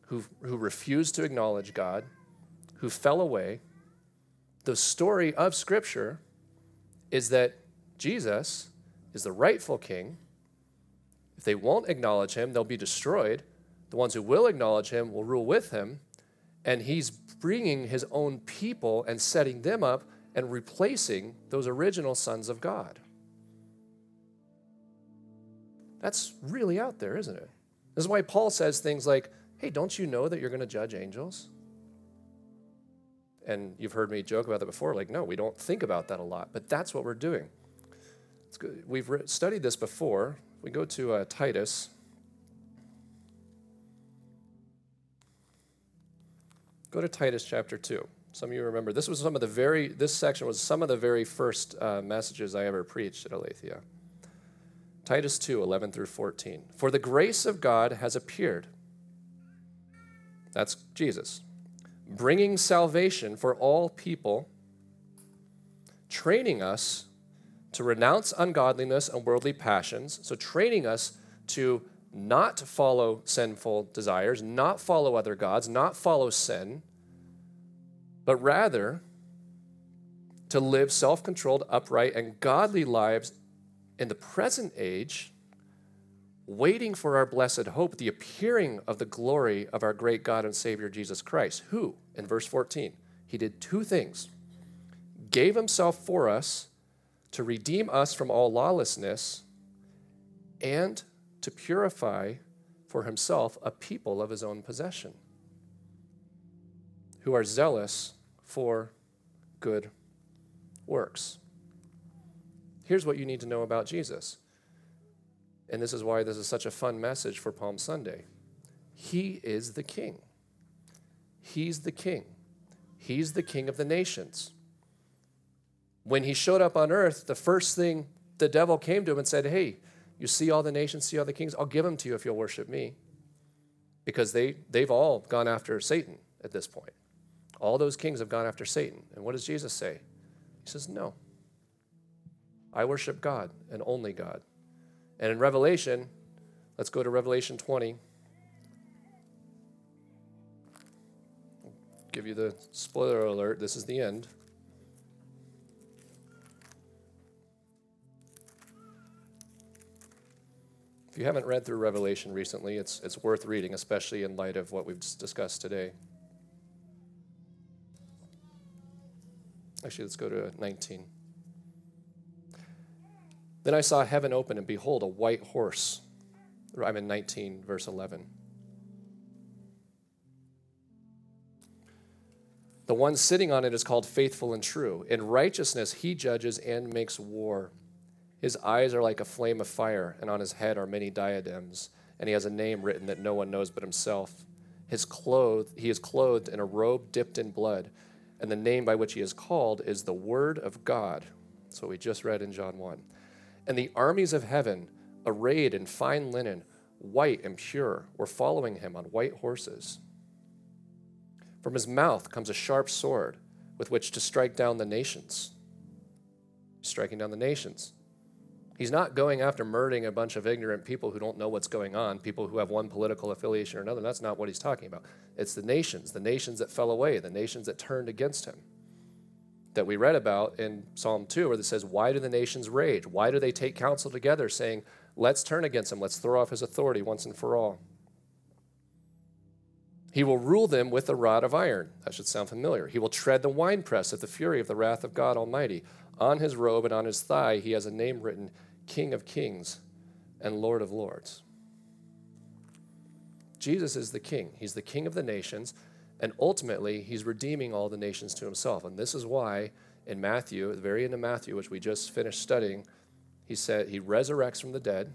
who, who refused to acknowledge God, who fell away, the story of Scripture is that Jesus is the rightful king. If they won't acknowledge him, they'll be destroyed. The ones who will acknowledge him will rule with him. And he's bringing his own people and setting them up and replacing those original sons of God. That's really out there, isn't it? This is why Paul says things like, hey, don't you know that you're going to judge angels? And you've heard me joke about that before. Like, no, we don't think about that a lot, but that's what we're doing. We've re- studied this before. We go to uh, Titus. Go to Titus chapter 2. Some of you remember this was some of the very, this section was some of the very first uh, messages I ever preached at Aletheia. Titus 2 11 through 14. For the grace of God has appeared. That's Jesus bringing salvation for all people, training us to renounce ungodliness and worldly passions. So, training us to not follow sinful desires, not follow other gods, not follow sin, but rather to live self controlled, upright, and godly lives in the present age waiting for our blessed hope, the appearing of the glory of our great God and Savior Jesus Christ, who, in verse 14, he did two things gave himself for us to redeem us from all lawlessness and to purify for himself a people of his own possession who are zealous for good works. Here's what you need to know about Jesus and this is why this is such a fun message for Palm Sunday. He is the king. He's the king. He's the king of the nations. When he showed up on earth, the first thing the devil came to him and said, Hey, you see all the nations, see all the kings? I'll give them to you if you'll worship me. because they, they've all gone after Satan at this point. All those kings have gone after Satan. And what does Jesus say? He says, No. I worship God and only God. And in Revelation, let's go to Revelation 20. give you the spoiler alert. This is the end. If you haven't read through Revelation recently, it's, it's worth reading, especially in light of what we've discussed today. Actually, let's go to 19. Then I saw heaven open, and behold, a white horse. I'm in 19, verse 11. The one sitting on it is called faithful and true. In righteousness, he judges and makes war. His eyes are like a flame of fire, and on his head are many diadems, and he has a name written that no one knows but himself. His clothed, he is clothed in a robe dipped in blood, and the name by which he is called is the Word of God. That's what we just read in John 1. And the armies of heaven, arrayed in fine linen, white and pure, were following him on white horses. From his mouth comes a sharp sword with which to strike down the nations. Striking down the nations. He's not going after murdering a bunch of ignorant people who don't know what's going on, people who have one political affiliation or another. That's not what he's talking about. It's the nations, the nations that fell away, the nations that turned against him. That we read about in Psalm 2, where it says, Why do the nations rage? Why do they take counsel together, saying, Let's turn against him, let's throw off his authority once and for all? He will rule them with a rod of iron. That should sound familiar. He will tread the winepress of the fury of the wrath of God Almighty. On his robe and on his thigh, he has a name written King of Kings and Lord of Lords. Jesus is the king. He's the king of the nations, and ultimately, he's redeeming all the nations to himself. And this is why in Matthew, at the very end of Matthew, which we just finished studying, he said he resurrects from the dead,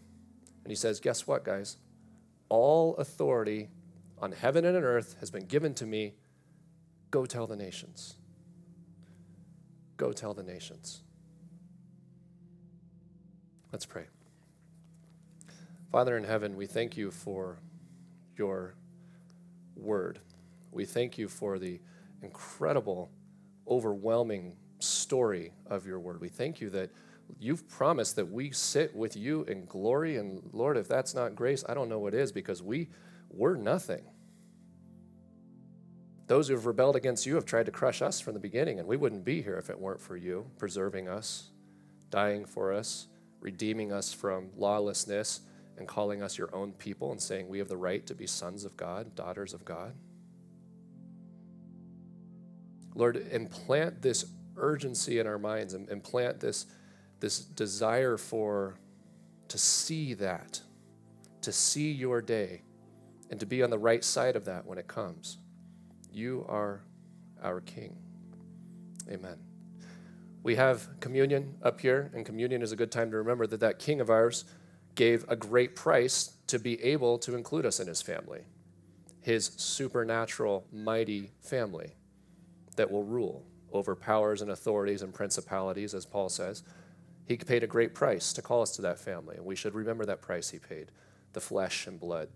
and he says, Guess what, guys? All authority on heaven and on earth has been given to me. Go tell the nations. Go tell the nations. Let's pray. Father in heaven, we thank you for your word. We thank you for the incredible, overwhelming story of your word. We thank you that you've promised that we sit with you in glory. And Lord, if that's not grace, I don't know what is because we we're nothing. Those who have rebelled against you have tried to crush us from the beginning, and we wouldn't be here if it weren't for you preserving us, dying for us, redeeming us from lawlessness, and calling us your own people and saying we have the right to be sons of God, daughters of God. Lord, implant this urgency in our minds and implant this, this desire for to see that, to see your day, and to be on the right side of that when it comes. You are our King. Amen. We have communion up here, and communion is a good time to remember that that King of ours gave a great price to be able to include us in his family, his supernatural, mighty family that will rule over powers and authorities and principalities, as Paul says. He paid a great price to call us to that family, and we should remember that price he paid the flesh and blood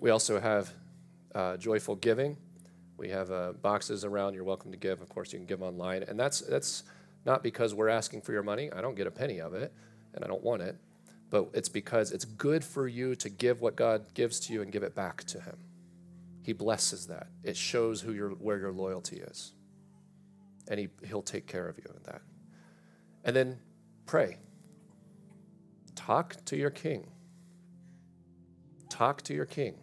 we also have uh, joyful giving. We have uh, boxes around. You're welcome to give. Of course, you can give online, and that's that's not because we're asking for your money. I don't get a penny of it, and I don't want it. But it's because it's good for you to give what God gives to you and give it back to Him. He blesses that. It shows who your where your loyalty is, and He He'll take care of you in that. And then pray. Talk to your King. Talk to your King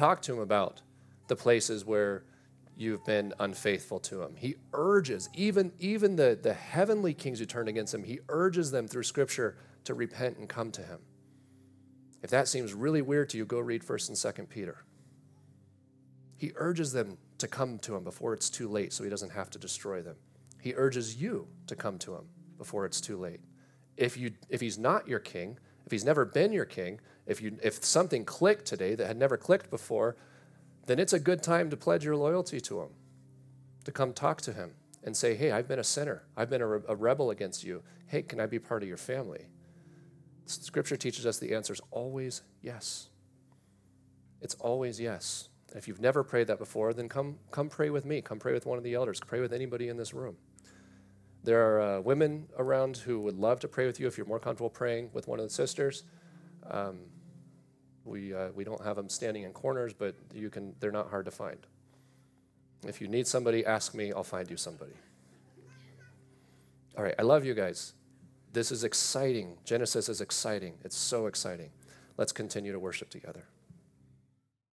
talk to him about the places where you've been unfaithful to him. He urges, even, even the, the heavenly kings who turned against him, he urges them through scripture to repent and come to him. If that seems really weird to you, go read 1st and 2nd Peter. He urges them to come to him before it's too late so he doesn't have to destroy them. He urges you to come to him before it's too late. If, you, if he's not your king, if he's never been your king, if, you, if something clicked today that had never clicked before, then it's a good time to pledge your loyalty to him, to come talk to him and say, Hey, I've been a sinner. I've been a, re- a rebel against you. Hey, can I be part of your family? Scripture teaches us the answer is always yes. It's always yes. If you've never prayed that before, then come, come pray with me. Come pray with one of the elders. Pray with anybody in this room. There are uh, women around who would love to pray with you if you're more comfortable praying with one of the sisters. Um, we, uh, we don't have them standing in corners, but you can, they're not hard to find. If you need somebody, ask me. I'll find you somebody. All right, I love you guys. This is exciting. Genesis is exciting. It's so exciting. Let's continue to worship together.